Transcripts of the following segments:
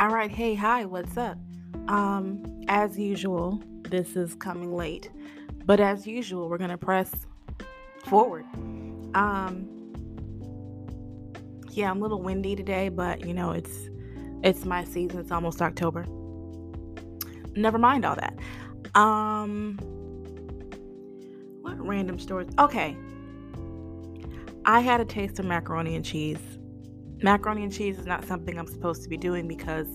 All right, hey, hi, what's up? Um, as usual, this is coming late, but as usual, we're gonna press forward. Um, yeah, I'm a little windy today, but you know, it's it's my season. It's almost October. Never mind all that. Um, what random stories? Okay, I had a taste of macaroni and cheese macaroni and cheese is not something I'm supposed to be doing because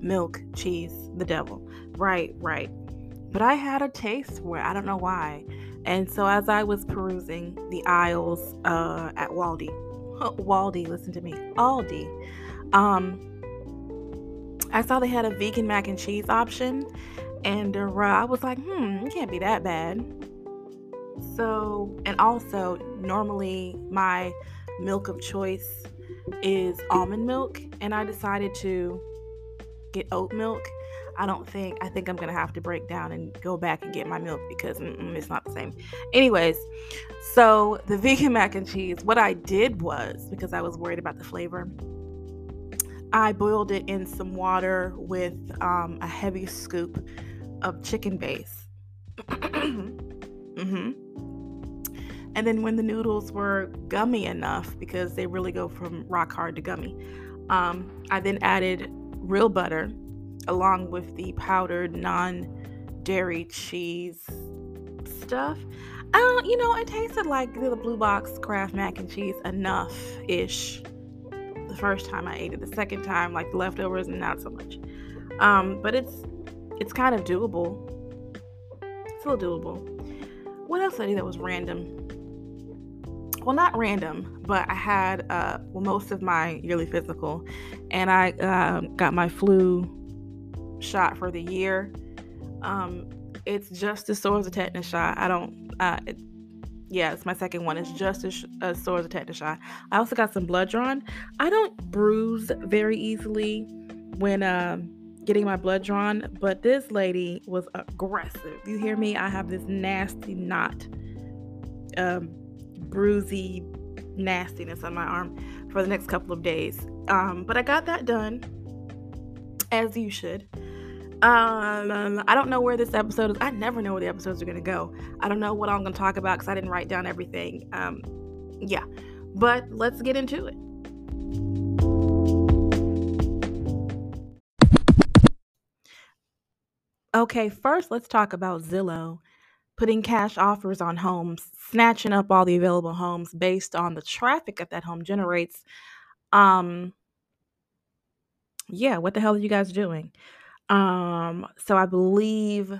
milk, cheese, the devil. Right, right. But I had a taste for it. I don't know why. And so as I was perusing the aisles uh, at Waldy, Waldy, listen to me, Aldi, um, I saw they had a vegan mac and cheese option, and uh, I was like, hmm, it can't be that bad. So, and also, normally my milk of choice is almond milk, and I decided to get oat milk. I don't think, I think I'm gonna have to break down and go back and get my milk because it's not the same. Anyways, so the vegan mac and cheese, what I did was because I was worried about the flavor, I boiled it in some water with um, a heavy scoop of chicken base. mm-hmm. And then when the noodles were gummy enough, because they really go from rock hard to gummy, um, I then added real butter along with the powdered non dairy cheese stuff. Uh, you know, it tasted like the Blue Box Kraft mac and cheese enough ish. The first time I ate it, the second time, like the leftovers, not so much. Um, but it's it's kind of doable. It's little doable. What else I did that was random? Well, not random, but I had uh, well, most of my yearly physical, and I uh, got my flu shot for the year. Um, it's just as sore as a tetanus shot. I don't. Uh, it, yeah, it's my second one. It's just as, as sore as a tetanus shot. I also got some blood drawn. I don't bruise very easily when uh, getting my blood drawn, but this lady was aggressive. You hear me? I have this nasty knot. Um, bruisey nastiness on my arm for the next couple of days. Um, but I got that done, as you should. Um, I don't know where this episode is. I never know where the episodes are going to go. I don't know what I'm going to talk about because I didn't write down everything. Um, yeah, but let's get into it. Okay, first let's talk about Zillow putting cash offers on homes, snatching up all the available homes based on the traffic that that home generates. Um, yeah, what the hell are you guys doing? Um, so I believe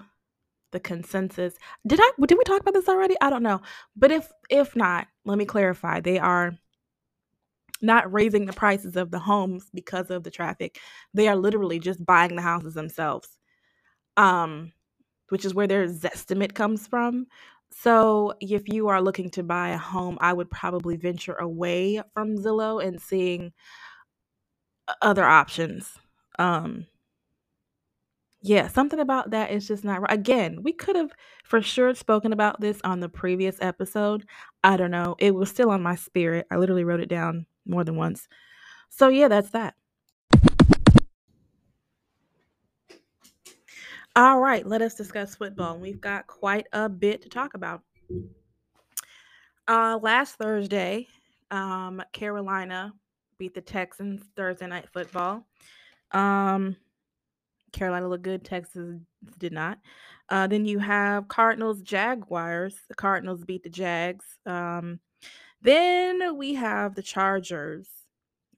the consensus. Did I did we talk about this already? I don't know. But if if not, let me clarify. They are not raising the prices of the homes because of the traffic. They are literally just buying the houses themselves. Um which is where their Zestimate comes from. So, if you are looking to buy a home, I would probably venture away from Zillow and seeing other options. Um, yeah, something about that is just not right. Again, we could have for sure spoken about this on the previous episode. I don't know. It was still on my spirit. I literally wrote it down more than once. So, yeah, that's that. All right, let us discuss football. We've got quite a bit to talk about. Uh, last Thursday, um, Carolina beat the Texans Thursday night football. Um, Carolina looked good. Texas did not. Uh, then you have Cardinals Jaguars. The Cardinals beat the Jags. Um, then we have the Chargers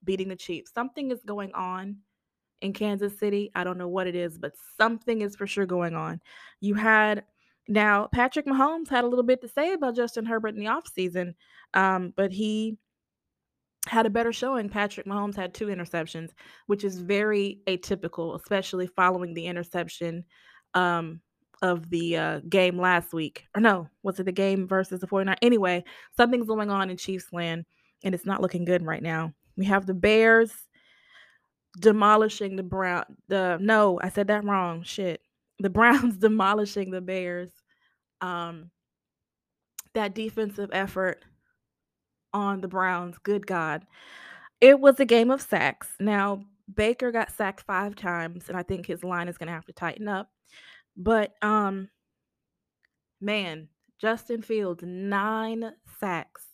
beating the Chiefs. Something is going on in Kansas City. I don't know what it is, but something is for sure going on. You had now Patrick Mahomes had a little bit to say about Justin Herbert in the offseason, um, but he had a better showing. Patrick Mahomes had two interceptions, which is very atypical, especially following the interception um, of the uh, game last week. Or no, was it the game versus the 49? Anyway, something's going on in Chiefs land, and it's not looking good right now. We have the Bears demolishing the Brown. The no, I said that wrong. Shit, the Browns demolishing the Bears. Um, that defensive effort on the Browns. Good God, it was a game of sacks. Now Baker got sacked five times, and I think his line is going to have to tighten up. But um, man, Justin Fields nine sacks,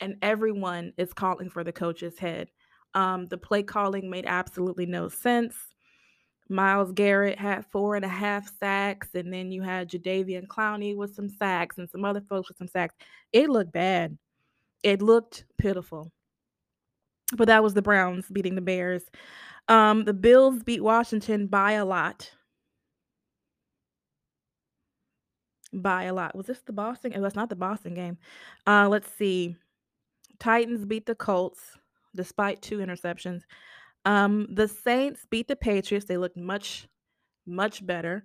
and everyone is calling for the coach's head. Um, the play calling made absolutely no sense. Myles Garrett had four and a half sacks, and then you had Jadeveon Clowney with some sacks and some other folks with some sacks. It looked bad. It looked pitiful. But that was the Browns beating the Bears. Um, the Bills beat Washington by a lot. By a lot. Was this the Boston? It was not the Boston game. Uh, let's see. Titans beat the Colts despite two interceptions. Um, the Saints beat the Patriots. They looked much, much better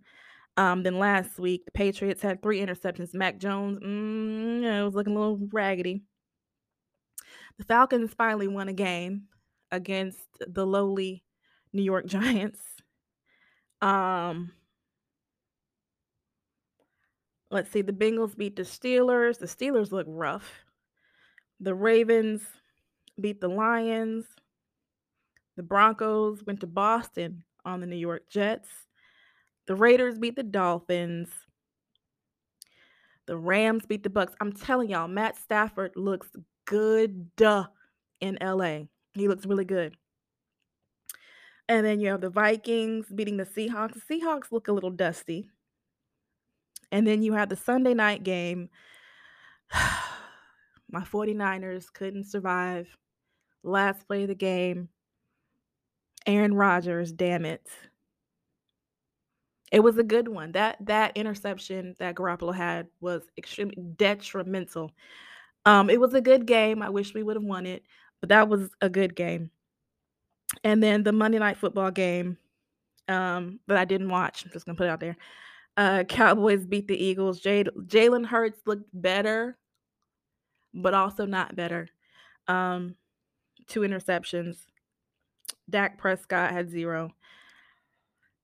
um, than last week. The Patriots had three interceptions. Mac Jones, mm, was looking a little raggedy. The Falcons finally won a game against the lowly New York Giants. Um, let's see. The Bengals beat the Steelers. The Steelers look rough. The Ravens beat the Lions. The Broncos went to Boston on the New York Jets. The Raiders beat the Dolphins. The Rams beat the Bucks. I'm telling y'all, Matt Stafford looks good in LA. He looks really good. And then you have the Vikings beating the Seahawks. The Seahawks look a little dusty. And then you have the Sunday night game. My 49ers couldn't survive. Last play of the game. Aaron Rodgers, damn it. It was a good one. That that interception that Garoppolo had was extremely detrimental. Um, it was a good game. I wish we would have won it, but that was a good game. And then the Monday night football game um, that I didn't watch. I'm just gonna put it out there. Uh, Cowboys beat the Eagles. Jalen Hurts looked better, but also not better. Um, two interceptions. Dak Prescott had zero.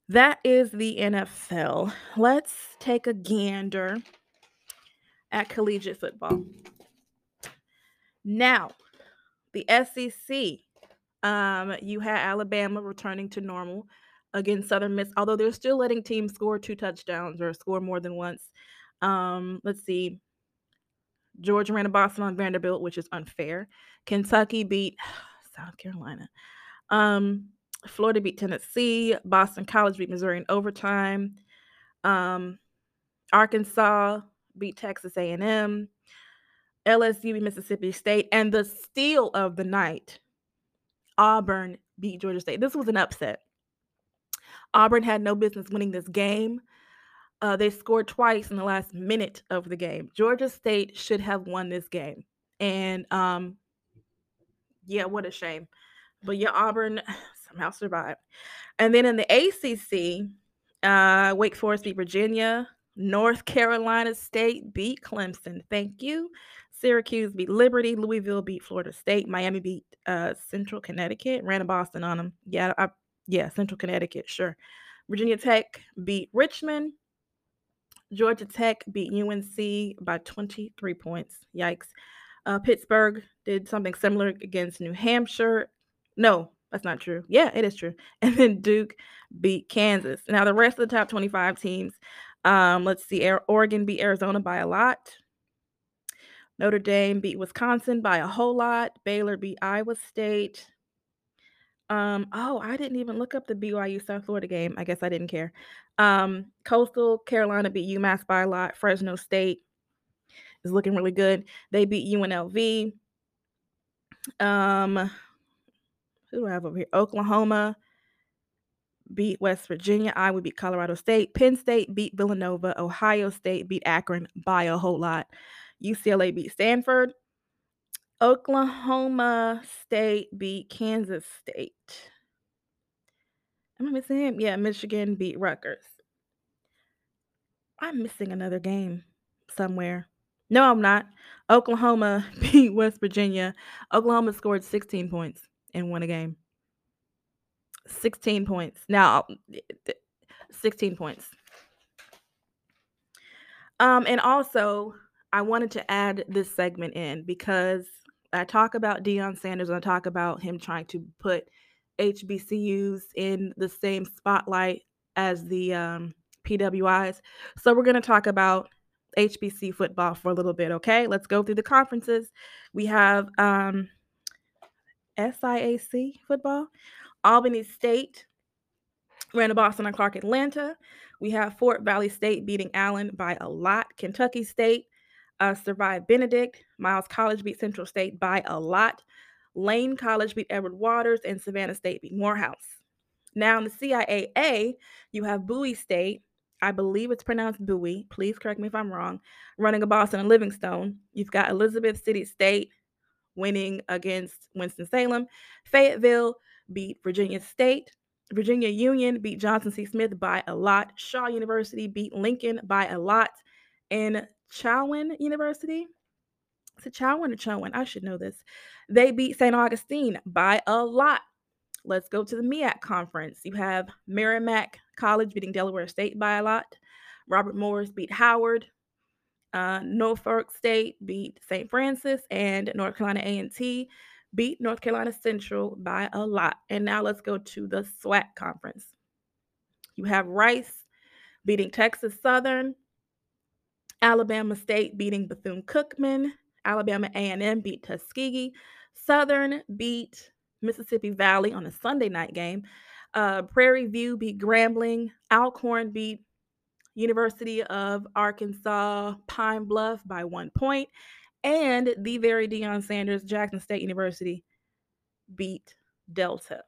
That is the NFL. Let's take a gander at collegiate football. Now, the SEC, um, you had Alabama returning to normal against Southern Miss, although they're still letting teams score two touchdowns or score more than once. Um, let's see. Georgia ran a Boston on Vanderbilt, which is unfair. Kentucky beat South Carolina. Um, Florida beat Tennessee. Boston College beat Missouri in overtime. Um, Arkansas beat Texas A&M. LSU beat Mississippi State, and the steal of the night, Auburn beat Georgia State. This was an upset. Auburn had no business winning this game. Uh, they scored twice in the last minute of the game. Georgia State should have won this game, and um, yeah, what a shame. But yeah, Auburn somehow survived. And then in the ACC, uh, Wake Forest beat Virginia. North Carolina State beat Clemson. Thank you. Syracuse beat Liberty. Louisville beat Florida State. Miami beat uh, Central Connecticut. Ran a Boston on them. Yeah, I, yeah, Central Connecticut. Sure. Virginia Tech beat Richmond. Georgia Tech beat UNC by 23 points. Yikes. Uh, Pittsburgh did something similar against New Hampshire. No, that's not true. Yeah, it is true. And then Duke beat Kansas. Now the rest of the top 25 teams. Um, let's see. Oregon beat Arizona by a lot. Notre Dame beat Wisconsin by a whole lot. Baylor beat Iowa State. Um, oh, I didn't even look up the BYU South Florida game. I guess I didn't care. Um, Coastal Carolina beat UMass by a lot. Fresno State is looking really good. They beat UNLV. Um, who do I have over here? Oklahoma beat West Virginia. Iowa beat Colorado State. Penn State beat Villanova. Ohio State beat Akron by a whole lot. UCLA beat Stanford. Oklahoma State beat Kansas State. Am I missing him? Yeah, Michigan beat Rutgers. I'm missing another game somewhere. No, I'm not. Oklahoma beat West Virginia. Oklahoma scored 16 points and won a game. 16 points. Now, um, eh, eh, 16 points. Um, and also, I wanted to add this segment in because I talk about Deion Sanders and I talk about him trying to put HBCUs in the same spotlight as the um, PWIs. So we're going to talk about HBC football for a little bit, okay? Let's go through the conferences. We have um, SIAC football, Albany State, ran Randall Boston and Clark Atlanta. We have Fort Valley State beating Allen by a lot. Kentucky State uh, survived Benedict. Miles College beat Central State by a lot. Lane College beat Edward Waters, and Savannah State beat Morehouse. Now in the CIAA, you have Bowie State. I believe it's pronounced Bowie. Please correct me if I'm wrong. Running a Boston and Livingstone. You've got Elizabeth City State winning against Winston-Salem. Fayetteville beat Virginia State. Virginia Union beat Johnson C. Smith by a lot. Shaw University beat Lincoln by a lot. And Chowan University, is it Chowan or Chowan? I should know this. They beat St. Augustine by a lot. Let's go to the MEAC conference. You have Merrimack College beating Delaware State by a lot. Robert Morris beat Howard. Uh, Norfolk State beat St. Francis, and North Carolina A&T beat North Carolina Central by a lot. And now let's go to the SWAC conference. You have Rice beating Texas Southern, Alabama State beating Bethune-Cookman, Alabama A&M beat Tuskegee, Southern beat Mississippi Valley on a Sunday night game. Uh, Prairie View beat Grambling. Alcorn beat University of Arkansas Pine Bluff by one point. And the very Deion Sanders Jackson State University beat Delta.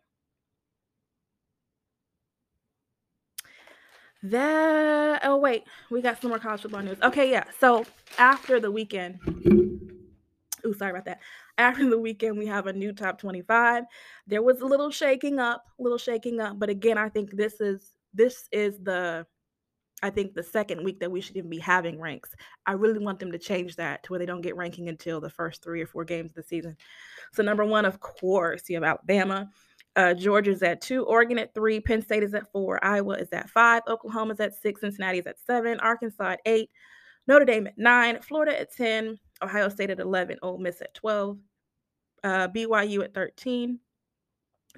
That oh wait, we got some more college football news. Okay, yeah. So after the weekend, oh sorry about that. After the weekend, we have a new top 25. There was a little shaking up, a little shaking up, but again, I think this is this is the I think the second week that we should even be having ranks. I really want them to change that to where they don't get ranking until the first three or four games of the season. So number one, of course, you have Alabama. Uh, Georgia's at two, Oregon at three, Penn State is at four, Iowa is at five, Oklahoma's at six, Cincinnati is at seven, Arkansas at eight, Notre Dame at nine, Florida at 10, Ohio State at 11, Ole Miss at 12, uh, BYU at 13,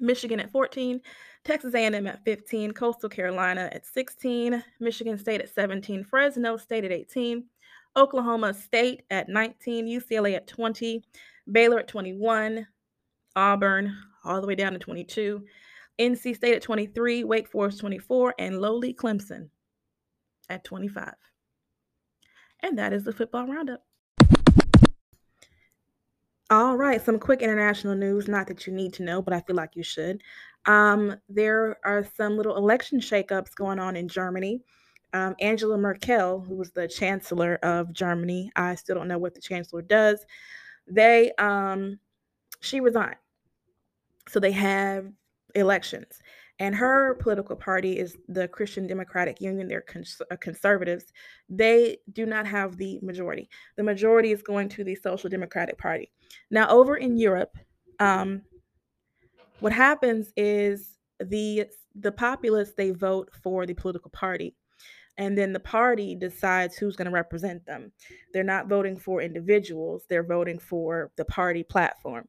Michigan at 14, Texas A&M at 15, Coastal Carolina at 16, Michigan State at 17, Fresno State at 18, Oklahoma State at 19, UCLA at 20, Baylor at 21, Auburn all the way down to 22, NC State at 23, Wake Forest 24, and lowly Clemson at 25. And that is the football roundup. All right, some quick international news. Not that you need to know, but I feel like you should. Um, there are some little election shakeups going on in Germany. Um, Angela Merkel, who was the chancellor of Germany, I still don't know what the chancellor does. They, um, she resigned. So they have elections. And her political party is the Christian Democratic Union. They're cons- uh, conservatives. They do not have the majority. The majority is going to the Social Democratic Party. Now, over in Europe, um, what happens is the the populace they vote for the political party and then the party decides who's going to represent them they're not voting for individuals they're voting for the party platform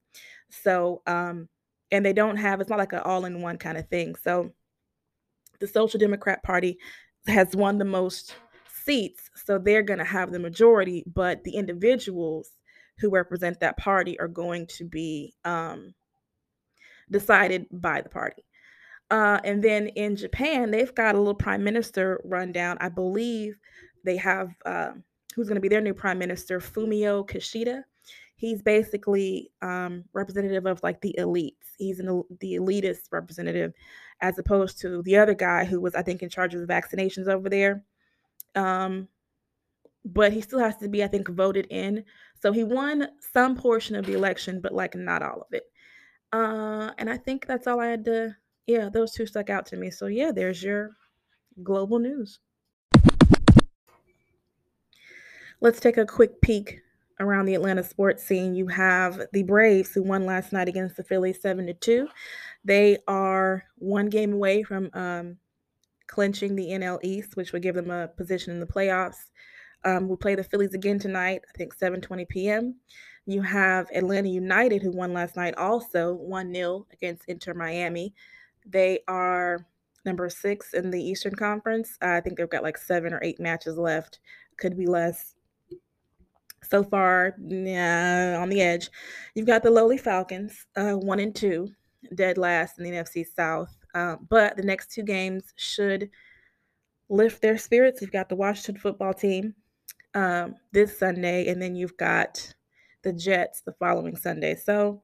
so um and they don't have it's not like an all-in-one kind of thing so the social democrat party has won the most seats so they're going to have the majority but the individuals who represent that party are going to be um decided by the party. Uh, and then in Japan, they've got a little prime minister rundown. I believe they have uh, who's going to be their new prime minister, Fumio Kishida. He's basically um, representative of like the elites. He's an, the elitist representative, as opposed to the other guy who was, I think, in charge of the vaccinations over there. Um, but he still has to be, I think, voted in. So he won some portion of the election, but like not all of it. Uh, and I think that's all I had to. Yeah, those two stuck out to me. So yeah, there's your global news. Let's take a quick peek around the Atlanta sports scene. You have the Braves who won last night against the Phillies seven to two. They are one game away from um, clinching the NL East, which would give them a position in the playoffs. Um, we'll play the Phillies again tonight. I think 7:20 p.m. You have Atlanta United, who won last night, also 1 0 against Inter Miami. They are number six in the Eastern Conference. I think they've got like seven or eight matches left, could be less. So far, yeah, on the edge. You've got the lowly Falcons, uh, one and two, dead last in the NFC South. Uh, but the next two games should lift their spirits. You've got the Washington football team um, this Sunday, and then you've got the Jets the following Sunday. So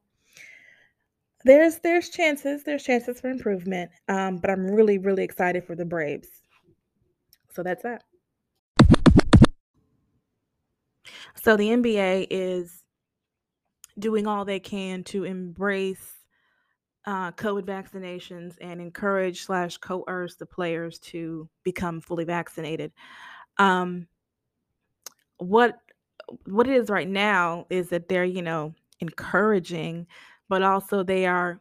there's there's chances there's chances for improvement. Um, but I'm really really excited for the Braves. So that's that. So the NBA is doing all they can to embrace uh, COVID vaccinations and encourage slash coerce the players to become fully vaccinated. Um, what what it is right now is that they're you know encouraging, but also they are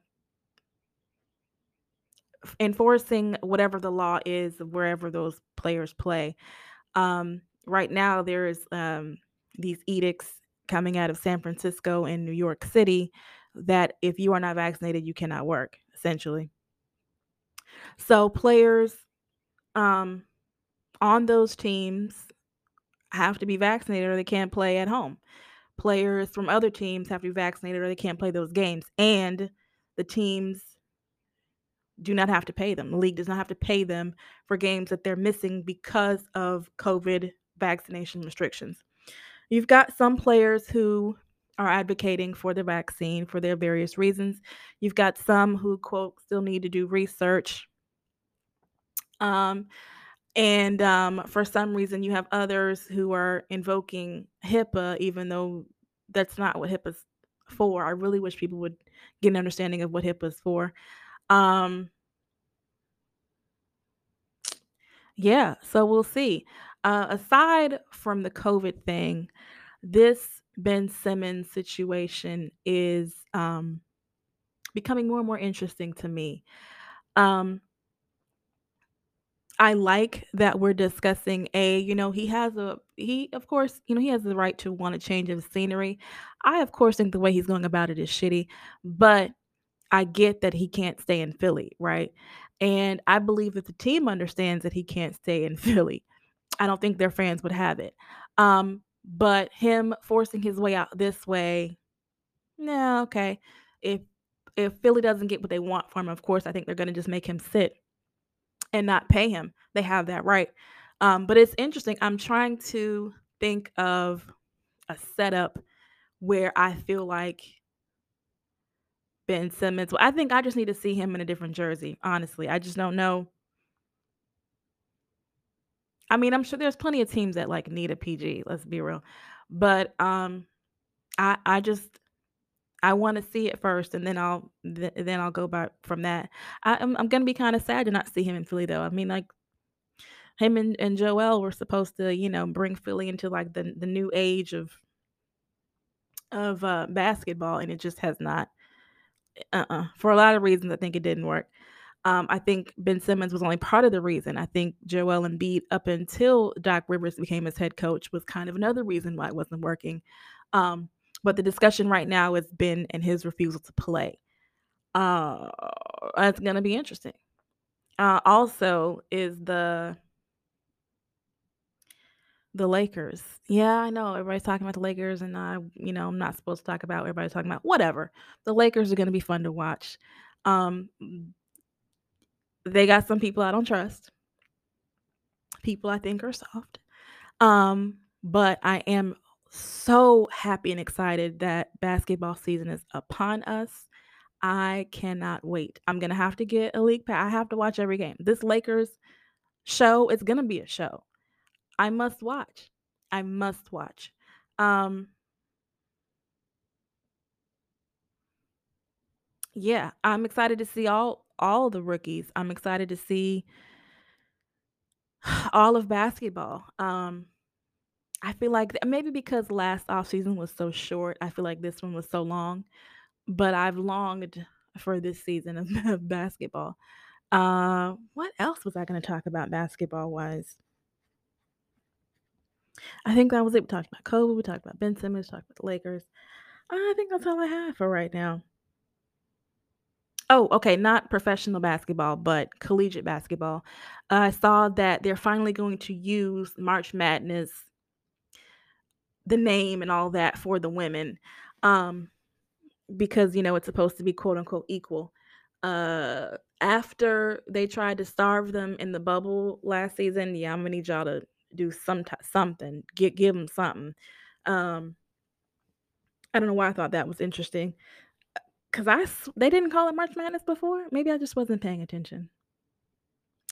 enforcing whatever the law is wherever those players play. Um, right now, there is um, these edicts coming out of San Francisco and New York City that if you are not vaccinated, you cannot work, essentially. So players um, on those teams have to be vaccinated or they can't play at home. Players from other teams have to be vaccinated or they can't play those games. And the teams do not have to pay them. The league does not have to pay them for games that they're missing because of COVID vaccination restrictions. You've got some players who are advocating for the vaccine for their various reasons. You've got some who, quote, still need to do research. Um, and um, for some reason, you have others who are invoking HIPAA, even though that's not what HIPAA's for. I really wish people would get an understanding of what HIPAA's for. Um, yeah, so we'll see. Uh, aside from the COVID thing, this Ben Simmons situation is um, becoming more and more interesting to me. Um, I like that we're discussing a, you know, he has a he of course, you know, he has the right to want to change of scenery. I of course think the way he's going about it is shitty, but I get that he can't stay in Philly, right? And I believe that the team understands that he can't stay in Philly. I don't think their fans would have it. Um, but him forcing his way out this way, no, okay. If if Philly doesn't get what they want from him, of course, I think they're going to just make him sit and not pay him. They have that right. Um, but it's interesting. I'm trying to think of a setup where I feel like Ben Simmons. Well, I think I just need to see him in a different jersey. Honestly, I just don't know. I mean, I'm sure there's plenty of teams that like need a PG. Let's be real, but um, I I just I want to see it first, and then I'll th- then I'll go back from that. I, I'm I'm gonna be kind of sad to not see him in Philly though. I mean, like him and, and Joel were supposed to, you know, bring Philly into like the the new age of of uh, basketball, and it just has not. Uh-uh. For a lot of reasons, I think it didn't work. Um, I think Ben Simmons was only part of the reason. I think Joel Embiid, up until Doc Rivers became his head coach, was kind of another reason why it wasn't working. Um, but the discussion right now has been and his refusal to play. Uh, that's gonna be interesting. Uh, also, is the the Lakers. Yeah, I know everybody's talking about the Lakers, and I, you know, I'm not supposed to talk about everybody's talking about. Whatever. The Lakers are gonna be fun to watch. Um, they got some people I don't trust. People I think are soft. Um, but I am so happy and excited that basketball season is upon us. I cannot wait. I'm gonna have to get a league pass. I have to watch every game. This Lakers show is gonna be a show. I must watch. I must watch. Um yeah, I'm excited to see all all the rookies. I'm excited to see all of basketball. Um I feel like maybe because last off season was so short, I feel like this one was so long, but I've longed for this season of, of basketball. Uh, what else was I going to talk about basketball wise? I think that was it. We talked about Kobe, we talked about Ben Simmons, we talked about the Lakers. I think that's all I have for right now. Oh, okay, not professional basketball, but collegiate basketball. I saw that they're finally going to use March Madness the name and all that for the women, um, because, you know, it's supposed to be quote unquote equal. Uh, after they tried to starve them in the bubble last season, yeah, I'm gonna need y'all to do some ti something, gi give them something. Um, I don't know why I thought that was interesting. Uh, 'cause I they didn't call it March Madness before? Maybe I just wasn't paying attention.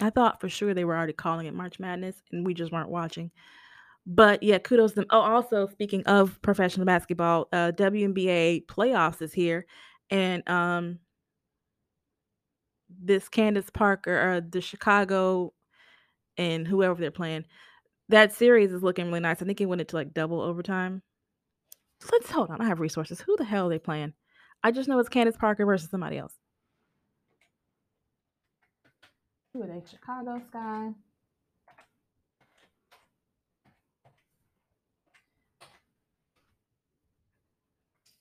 I thought for sure they were already calling it March Madness, and we just weren't watching. But yeah, kudos to them. Oh, also speaking of professional basketball, uh, WNBA playoffs is here, and um this Candace Parker or the Chicago and whoever they're playing, that series is looking really nice. I think it went into, like, double overtime. Let's hold on, I have resources. Who the hell are they playing? I just know it's Candace Parker versus somebody else. Who are they? Chicago Sky.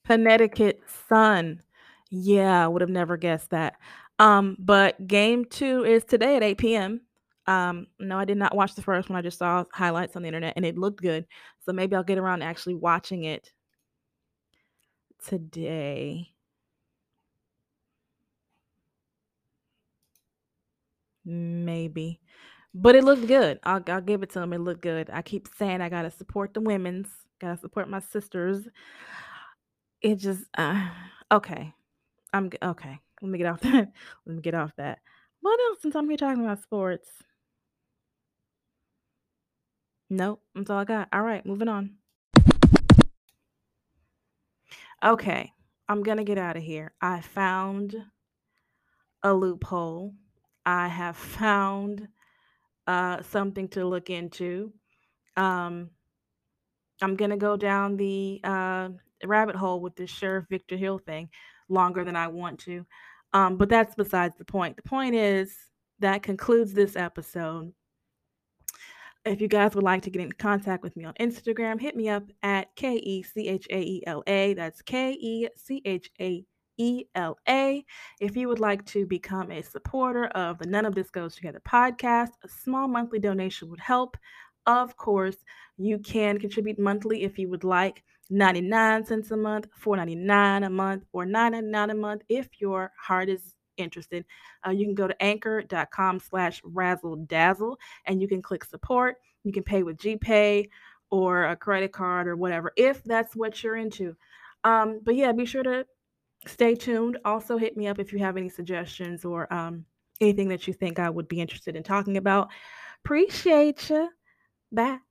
Connecticut Sun. Yeah, I would have never guessed that. Um, but game 2 is today at 8 PM. Um, no, I did not watch the first one, I just saw highlights on the internet, and it looked good. So maybe I'll get around to actually watching it today. Maybe. But it looked good. I'll I'll give it to 'em, it looked good. I keep saying I gotta support the women's, gotta support my sisters. It just, uh okay. I'm okay. Let me get off that. Let me get off that. What else since I'm here talking about sports? Nope, that's all I got. Alright, moving on. Okay, I'm gonna get out of here. I found a loophole. I have found, uh, something to look into. Um I'm gonna go down the, uh, rabbit hole with the Sheriff Victor Hill thing longer than I want to. Um, but that's besides the point. The point is that concludes this episode. If you guys would like to get in contact with me on Instagram, hit me up at K-E-C-H-A-E-L-A. That's K-E-C-H-A-E-L-A. If you would like to become a supporter of the None of This Goes Together podcast, a small monthly donation would help. Of course, you can contribute monthly if you would like, 99 cents a month, $4.99 a month, or $9.99 a month if your heart is interested. Uh, you can go to anchor.com slash razzle dazzle and you can click support. You can pay with GPay or a credit card or whatever, if that's what you're into. Um, but yeah, be sure to stay tuned. Also, hit me up if you have any suggestions or um, anything that you think I would be interested in talking about. Appreciate you. Bye.